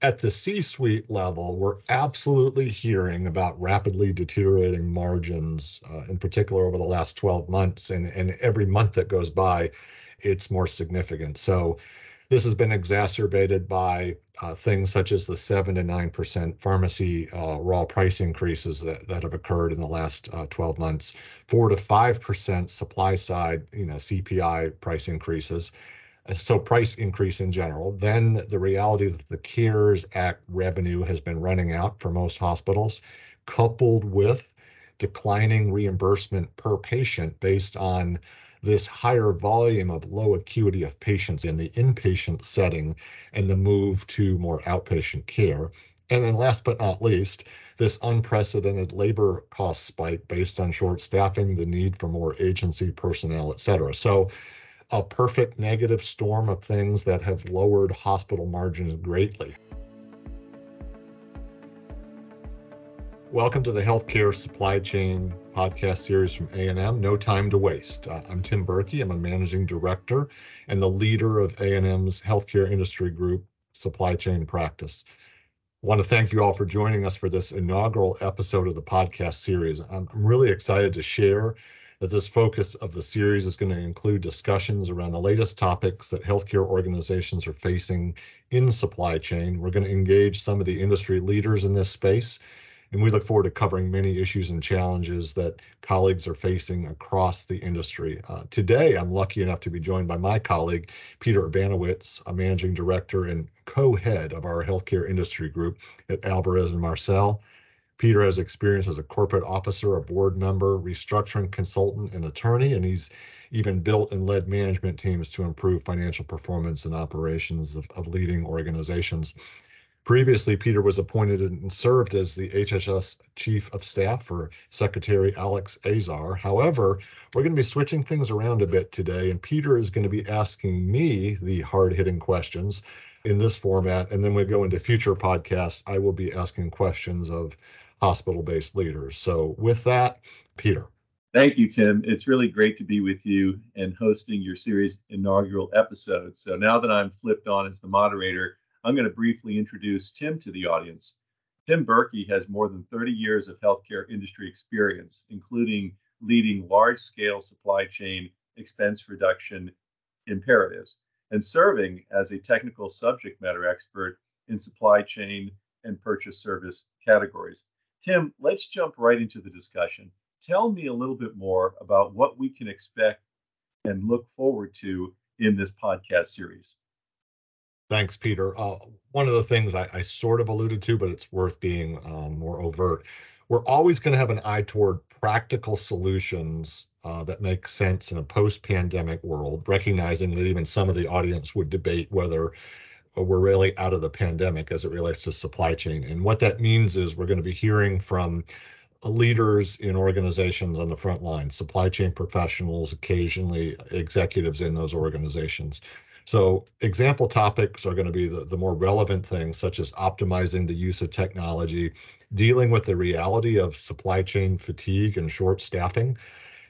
at the C suite level, we're absolutely hearing about rapidly deteriorating margins, uh, in particular over the last 12 months. And, and every month that goes by, it's more significant. So this has been exacerbated by uh, things such as the 7 to 9% pharmacy uh, raw price increases that, that have occurred in the last uh, 12 months, 4 to 5% supply side, you know, CPI price increases so price increase in general. Then the reality that the CARES Act revenue has been running out for most hospitals, coupled with declining reimbursement per patient based on this higher volume of low acuity of patients in the inpatient setting and the move to more outpatient care. And then last but not least, this unprecedented labor cost spike based on short staffing, the need for more agency personnel, et cetera. So a perfect negative storm of things that have lowered hospital margins greatly. Welcome to the Healthcare Supply Chain podcast series from A&M, No Time to Waste. Uh, I'm Tim Berkey. I'm a managing director and the leader of A&M's healthcare industry group supply chain practice. I want to thank you all for joining us for this inaugural episode of the podcast series. I'm, I'm really excited to share that this focus of the series is going to include discussions around the latest topics that healthcare organizations are facing in supply chain. We're going to engage some of the industry leaders in this space, and we look forward to covering many issues and challenges that colleagues are facing across the industry. Uh, today, I'm lucky enough to be joined by my colleague, Peter Urbanowicz, a managing director and co-head of our healthcare industry group at Alvarez and Marsal. Peter has experience as a corporate officer, a board member, restructuring consultant, and attorney, and he's even built and led management teams to improve financial performance and operations of, of leading organizations. Previously, Peter was appointed and served as the HHS Chief of Staff for Secretary Alex Azar. However, we're going to be switching things around a bit today, and Peter is going to be asking me the hard hitting questions in this format. And then we go into future podcasts. I will be asking questions of hospital based leaders. So, with that, Peter. Thank you, Tim. It's really great to be with you and hosting your series inaugural episode. So, now that I'm flipped on as the moderator, I'm going to briefly introduce Tim to the audience. Tim Berkey has more than 30 years of healthcare industry experience, including leading large scale supply chain expense reduction imperatives and serving as a technical subject matter expert in supply chain and purchase service categories. Tim, let's jump right into the discussion. Tell me a little bit more about what we can expect and look forward to in this podcast series. Thanks, Peter. Uh, one of the things I, I, sort of alluded to, but it's worth being um, more overt. We're always going to have an eye toward practical solutions uh, that make sense in a post pandemic world, recognizing that even some of the audience would debate whether Uh, we're really out of the pandemic as it relates to supply chain. And what that means is we're going to be hearing from leaders in organizations on the front line, supply chain professionals, occasionally executives in those organizations. So, example topics are going to be the, the more relevant things, such as optimizing the use of technology, dealing with the reality of supply chain fatigue and short staffing,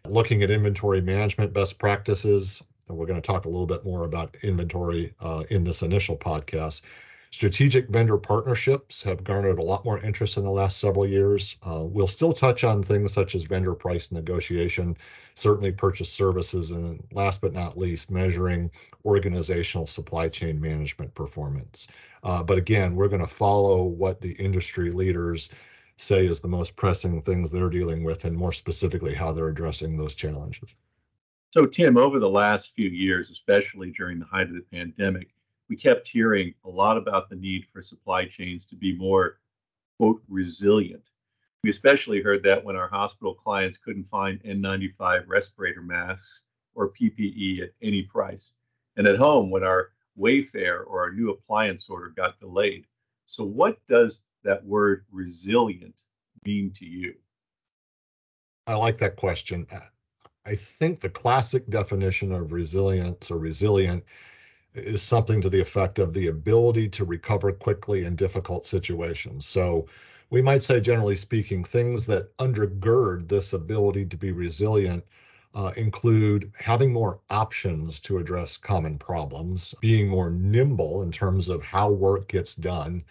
looking at inventory management best practices, and we're going to talk a little bit more about inventory uh, in this initial podcast. Strategic vendor partnerships have garnered a lot more interest in the last several years. Uh, we'll still touch on things such as vendor price negotiation, certainly purchase services, and last but not least, measuring organizational supply chain management performance. Uh, but again, we're going to follow what the industry leaders say is the most pressing things they're dealing with, and more specifically, how they're addressing those challenges. So, Tim, over the last few years, especially during the height of the pandemic, we kept hearing a lot about the need for supply chains to be more, quote, resilient. We especially heard that when our hospital clients couldn't find N95 respirator masks or PPE at any price, and at home when our Wayfair or our new appliance order got delayed. So, what does that word resilient mean to you? I like that question. I think the classic definition of resilience or resilient is something to the effect of the ability to recover quickly in difficult situations. So we might say, generally speaking, things that undergird this ability to be resilient uh, include having more options to address common problems, being more nimble in terms of how work gets done,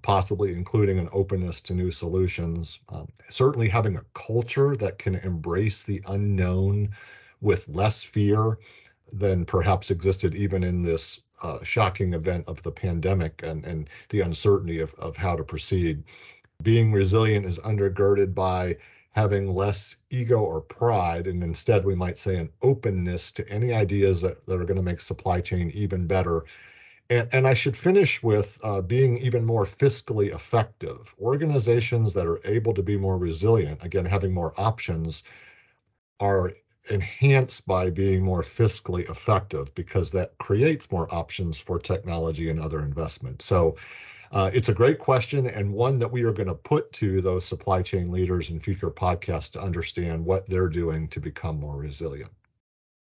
possibly including an openness to new solutions, um, certainly having a culture that can embrace the unknown with less fear than perhaps existed even in this uh, shocking event of the pandemic and, and the uncertainty of, of how to proceed. Being resilient is undergirded by having less ego or pride, and instead we might say an openness to any ideas that, that are going to make supply chain even better. And, and I should finish with uh, being even more fiscally effective. Organizations that are able to be more resilient, again, having more options, are enhanced by being more fiscally effective because that creates more options for technology and other investment. So uh, it's a great question and one that we are going to put to those supply chain leaders in future podcasts to understand what they're doing to become more resilient.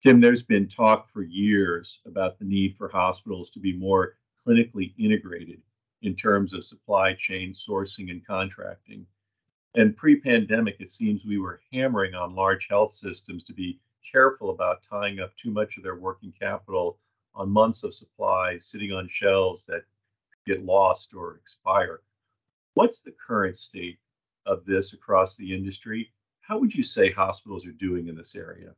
Tim, there's been talk for years about the need for hospitals to be more clinically integrated in terms of supply chain sourcing and contracting. And pre pandemic, it seems we were hammering on large health systems to be careful about tying up too much of their working capital on months of supply sitting on shelves that get lost or expire. What's the current state of this across the industry? How would you say hospitals are doing in this area?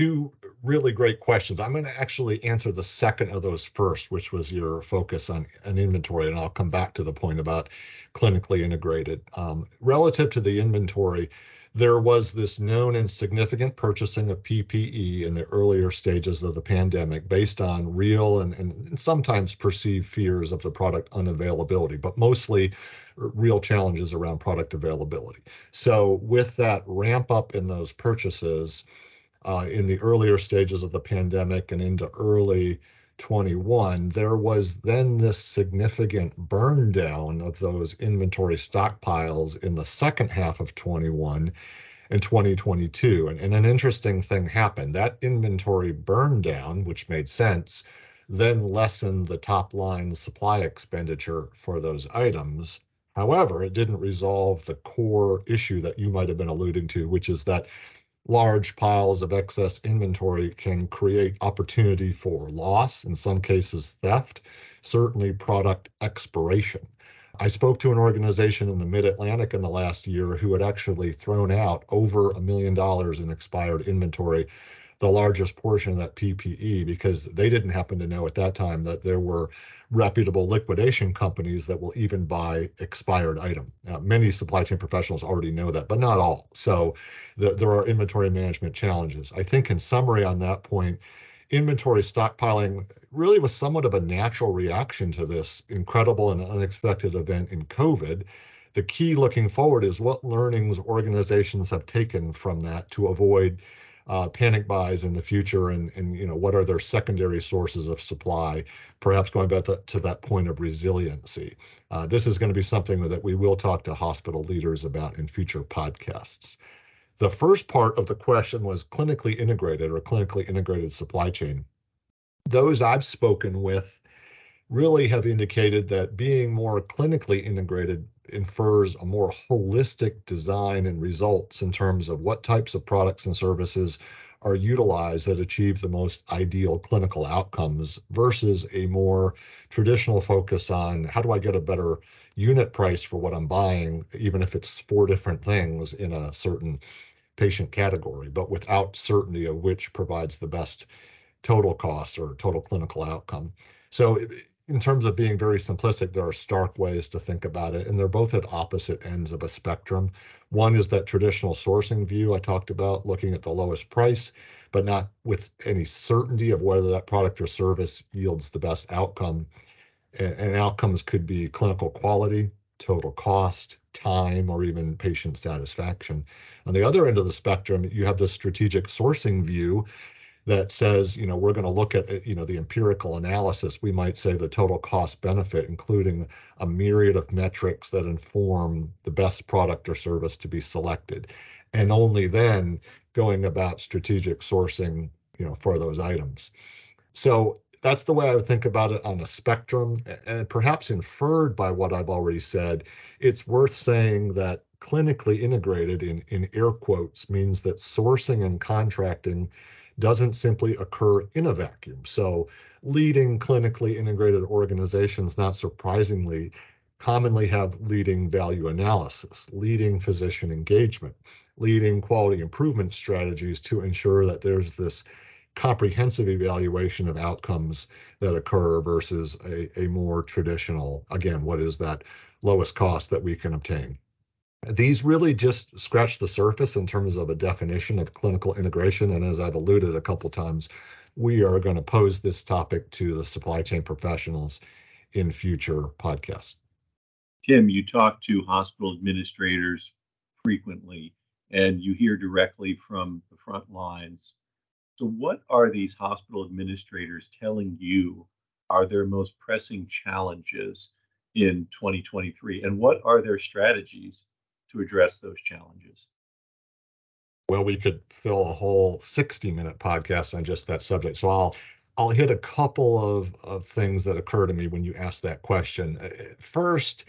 Two really great questions. I'm going to actually answer the second of those first, which was your focus on an inventory, and I'll come back to the point about clinically integrated. Um, relative to the inventory, there was this known and significant purchasing of PPE in the earlier stages of the pandemic based on real and, and sometimes perceived fears of the product unavailability, but mostly real challenges around product availability. So, with that ramp up in those purchases uh, in the earlier stages of the pandemic and into early 21, there was then this significant burn down of those inventory stockpiles in the second half of 21 and 2022. And, and an interesting thing happened. That inventory burn down, which made sense, then lessened the top line supply expenditure for those items. However, it didn't resolve the core issue that you might have been alluding to, which is that large piles of excess inventory can create opportunity for loss, in some cases theft, certainly product expiration. I spoke to an organization in the mid Atlantic in the last year who had actually thrown out over a million dollars in expired inventory the largest portion of that PPE because they didn't happen to know at that time that there were reputable liquidation companies that will even buy expired item. Many supply chain professionals already know that, but not all. So the, there are inventory management challenges. I think in summary on that point, inventory stockpiling really was somewhat of a natural reaction to this incredible and unexpected event in COVID. The key looking forward is what learnings organizations have taken from that to avoid panic buys in the future and, and you know what are their secondary sources of supply perhaps going back to, to that point of resiliency. Uh, this is going to be something that we will talk to hospital leaders about in future podcasts. The first part of the question was clinically integrated or clinically integrated supply chain. Those i've spoken with really have indicated that being more clinically integrated infers a more holistic design and results in terms of what types of products and services are utilized that achieve the most ideal clinical outcomes versus a more traditional focus on how do I get a better unit price for what I'm buying, even if it's four different things in a certain patient category, but without certainty of which provides the best total cost or total clinical outcome. So in terms of being very simplistic, there are stark ways to think about it, and they're both at opposite ends of a spectrum. One is that traditional sourcing view I talked about, looking at the lowest price, but not with any certainty of whether that product or service yields the best outcome. And, outcomes could be clinical quality, total cost, time, or even patient satisfaction. On the other end of the spectrum, you have the strategic sourcing view that says, you know, we're going to look at, you know, the empirical analysis. We might say the total cost benefit, including a myriad of metrics that inform the best product or service to be selected, and only then going about strategic sourcing, you know, for those items. So that's the way I would think about it on a spectrum, and perhaps inferred by what I've already said. It's worth saying that clinically integrated in, in air quotes means that sourcing and contracting doesn't simply occur in a vacuum. So, leading clinically integrated organizations, not surprisingly, commonly have leading value analysis, leading physician engagement, leading quality improvement strategies to ensure that there's this comprehensive evaluation of outcomes that occur versus a, a more traditional, again, what is that lowest cost that we can obtain. These really just scratch the surface in terms of a definition of clinical integration. And as I've alluded a couple times, we are going to pose this topic to the supply chain professionals in future podcasts. Tim, you talk to hospital administrators frequently and you hear directly from the front lines. So, what are these hospital administrators telling you are their most pressing challenges in 2023? And what are their strategies to address those challenges? Well, we could fill a whole 60 minute podcast on just that subject. So I'll I'll hit a couple of, of things that occur to me when you ask that question. Uh, first,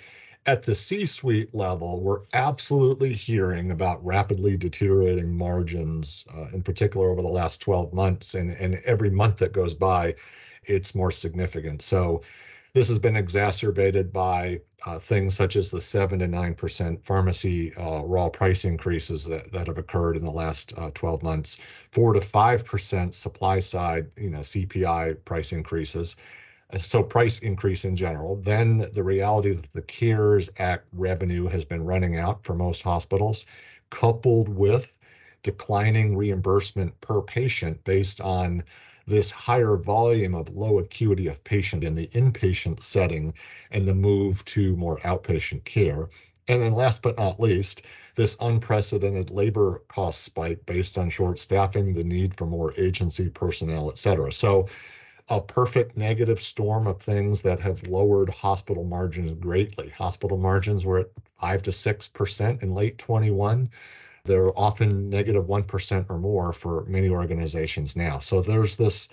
at the C suite level, we're absolutely hearing about rapidly deteriorating margins, uh, in particular over the last 12 months. And, and every month that goes by, it's more significant. So this has been exacerbated by uh, things such as the 7 to 9% pharmacy uh, raw price increases that, that have occurred in the last uh, 12 months, 4 to 5% supply side, you know, CPI price increases. Uh, so price increase in general. Then the reality that the CARES Act revenue has been running out for most hospitals, coupled with declining reimbursement per patient based on this higher volume of low acuity of patient in the inpatient setting and the move to more outpatient care. And then last but not least, this unprecedented labor cost spike based on short staffing, the need for more agency personnel, et cetera. So a perfect negative storm of things that have lowered hospital margins greatly. Hospital margins were at 5 to 6% in late 21. They're often negative 1 or more for many organizations now. So there's this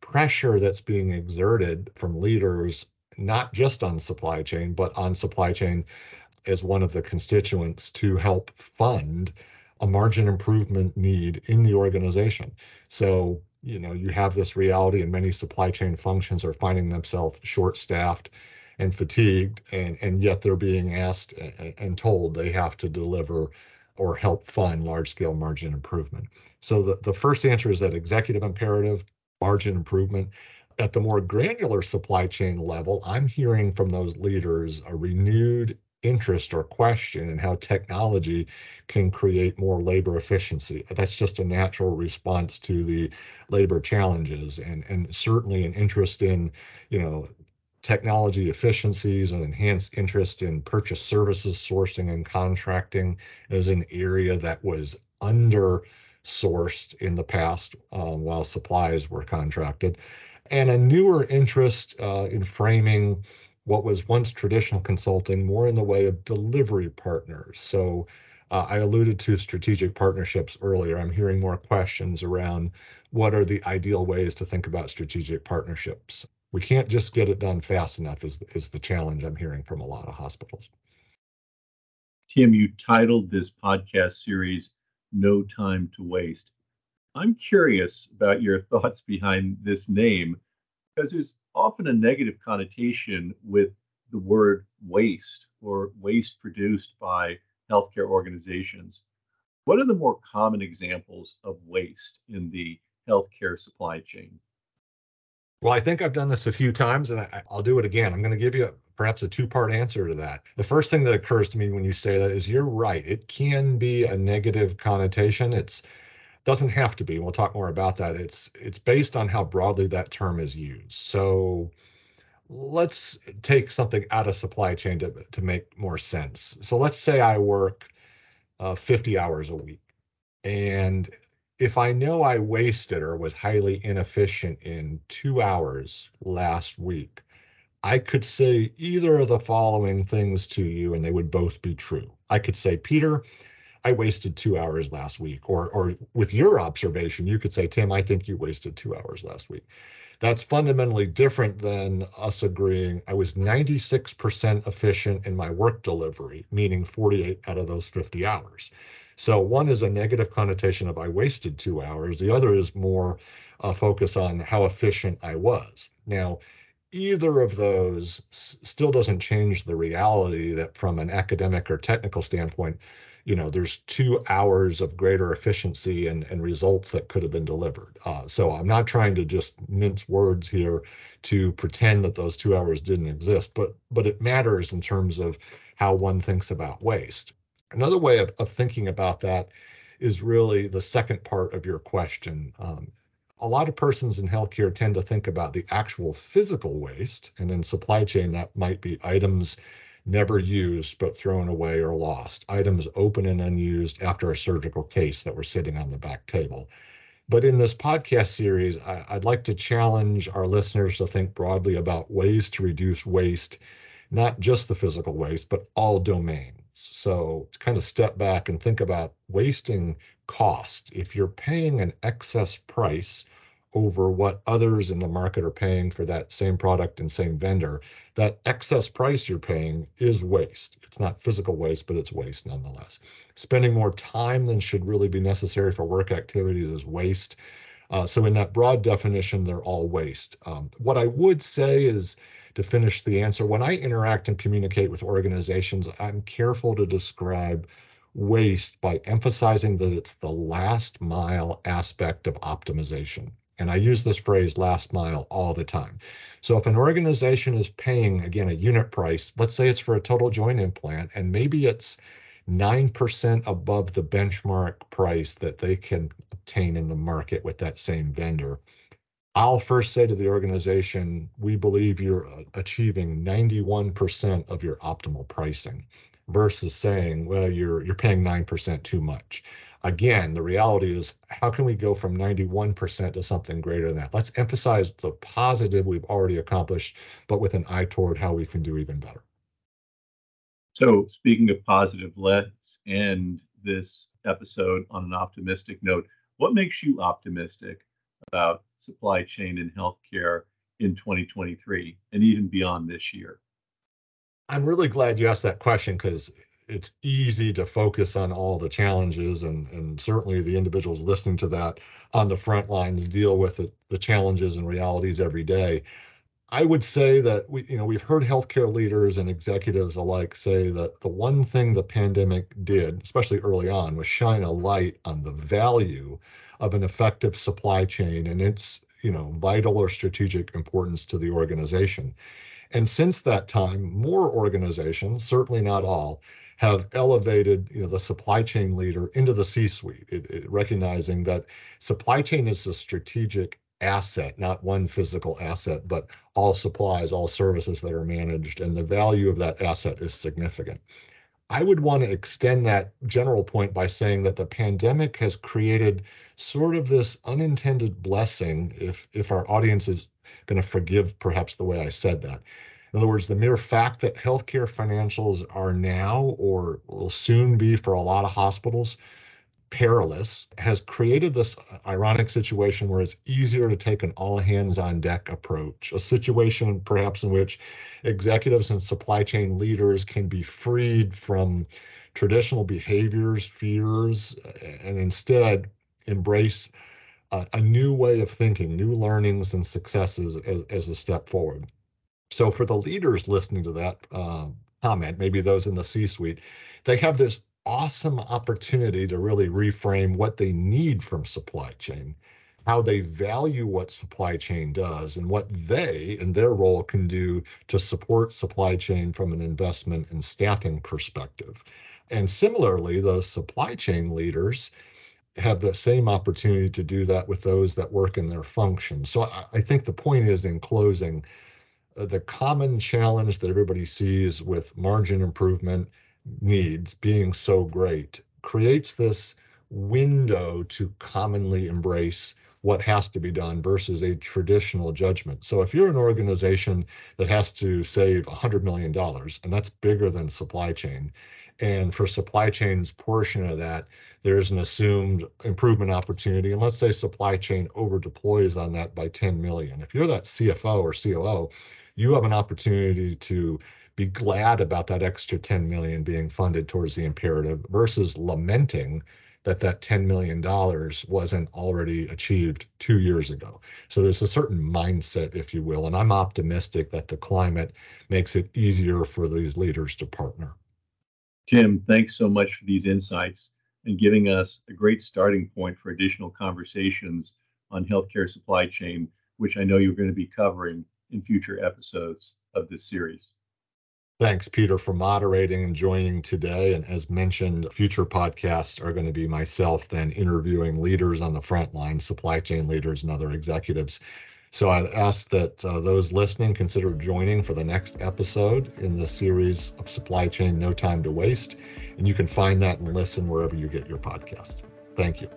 pressure that's being exerted from leaders, not just on supply chain, but on supply chain as one of the constituents to help fund a margin improvement need in the organization. So, you know, you have this reality, and many supply chain functions are finding themselves short staffed and fatigued, and, and yet they're being asked and told they have to deliver or help fund large scale margin improvement. So the, the first answer is that executive imperative, margin improvement. At the more granular supply chain level, I'm hearing from those leaders a renewed interest or question in how technology can create more labor efficiency. That's just a natural response to the labor challenges and, and certainly an interest in, you know, technology efficiencies and enhanced interest in purchase services sourcing and contracting as an area that was under sourced in the past um, while supplies were contracted. And a newer interest uh, in framing what was once traditional consulting more in the way of delivery partners. So uh, I alluded to strategic partnerships earlier. I'm hearing more questions around what are the ideal ways to think about strategic partnerships we can't just get it done fast enough is, is the challenge I'm hearing from a lot of hospitals. Tim, you titled this podcast series No Time to Waste. I'm curious about your thoughts behind this name because there's often a negative connotation with the word waste or waste produced by healthcare organizations. What are the more common examples of waste in the healthcare supply chain? Well, I think I've done this a few times and I, will do it again. I'm going to give you a, perhaps a two part answer to that. The first thing that occurs to me when you say that is you're right. It can be a negative connotation. It's doesn't have to be. We'll talk more about that. It's it's based on how broadly that term is used. So let's take something out of supply chain to, to make more sense. So let's say I work uh, 50 hours a week and if I know I wasted or was highly inefficient in two hours last week, I could say either of the following things to you, and they would both be true. I could say, Peter, I wasted two hours last week. Or, or with your observation, you could say, Tim, I think you wasted two hours last week. That's fundamentally different than us agreeing I was 96% efficient in my work delivery, meaning 48 out of those 50 hours. So one is a negative connotation of I wasted two hours. The other is more a focus on how efficient I was. Now, either of those still doesn't change the reality that from an academic or technical standpoint, you know, there's two hours of greater efficiency and, and results that could have been delivered. Uh, so I'm not trying to just mince words here to pretend that those two hours didn't exist, but but it matters in terms of how one thinks about waste. Another way of, of thinking about that is really the second part of your question. Um, a lot of persons in healthcare tend to think about the actual physical waste, and in supply chain, that might be items never used but thrown away or lost, items open and unused after a surgical case that were sitting on the back table. But in this podcast series, I, would like to challenge our listeners to think broadly about ways to reduce waste, not just the physical waste, but all domains. So to kind of step back and think about wasting cost. If you're paying an excess price over what others in the market are paying for that same product and same vendor, that excess price you're paying is waste. It's not physical waste, but it's waste nonetheless. Spending more time than should really be necessary for work activities is waste. Uh, so, in that broad definition, they're all waste. Um, what I would say is to finish the answer when I interact and communicate with organizations, I'm careful to describe waste by emphasizing that it's the last mile aspect of optimization. And I use this phrase last mile all the time. So if an organization is paying, again, a unit price, let's say it's for a total joint implant, and maybe it's 9% above the benchmark price that they can obtain in the market with that same vendor. I'll first say to the organization, we believe you're uh, achieving 91% of your optimal pricing versus saying, well, you're you're paying 9% too much again, the reality is how can we go from 91% to something greater than that? Let's emphasize the positive we've already accomplished, but with an eye toward how we can do even better. So, speaking of positive, let's end this episode on an optimistic note. What makes you optimistic about supply chain and healthcare in 2023 and even beyond this year? I'm really glad you asked that question because it's easy to focus on all the challenges and and certainly the individuals listening to that on the front lines deal with it, the challenges and realities every day. I would say that we, you know, we've heard healthcare leaders and executives alike say that the one thing the pandemic did, especially early on, was shine a light on the value of an effective supply chain and its, you know, vital or strategic importance to the organization. And since that time, more organizations, certainly not all, have elevated you know, the supply chain leader into the C-suite, recognizing that supply chain is a strategic asset, not one physical asset, but all supplies, all services that are managed, and the value of that asset is significant. I would want to extend that general point by saying that the pandemic has created sort of this unintended blessing, if if our audience is going to forgive perhaps the way I said that. In other words, the mere fact that healthcare financials are now or will soon be for a lot of hospitals perilous has created this ironic situation where it's easier to take an all hands on deck approach, a situation perhaps in which executives and supply chain leaders can be freed from traditional behaviors, fears, and instead embrace a, a new way of thinking, new learnings and successes as, as a step forward. So for the leaders listening to that uh, comment, maybe those in the C-suite, they have this awesome opportunity to really reframe what they need from supply chain, how they value what supply chain does, and what they, and their role, can do to support supply chain from an investment and staffing perspective. And similarly, those supply chain leaders have the same opportunity to do that with those that work in their function. So I, I think the point is, in closing, uh, the common challenge that everybody sees with margin improvement needs being so great creates this window to commonly embrace what has to be done versus a traditional judgment. So if you're an organization that has to save $100 million, and that's bigger than supply chain, And for supply chain's portion of that, there's an assumed improvement opportunity. And let's say supply chain over deploys on that by 10 million. If you're that CFO or COO, you have an opportunity to be glad about that extra 10 million being funded towards the imperative versus lamenting that that $10 million wasn't already achieved two years ago. So there's a certain mindset, if you will, and I'm optimistic that the climate makes it easier for these leaders to partner. Tim, thanks so much for these insights and giving us a great starting point for additional conversations on healthcare supply chain, which I know you're going to be covering in future episodes of this series. Thanks, Peter, for moderating and joining today. And as mentioned, future podcasts are going to be myself then interviewing leaders on the front line, supply chain leaders and other executives. So I'd ask that uh, those listening consider joining for the next episode in the series of Supply Chain No Time to Waste. And you can find that and listen wherever you get your podcast. Thank you.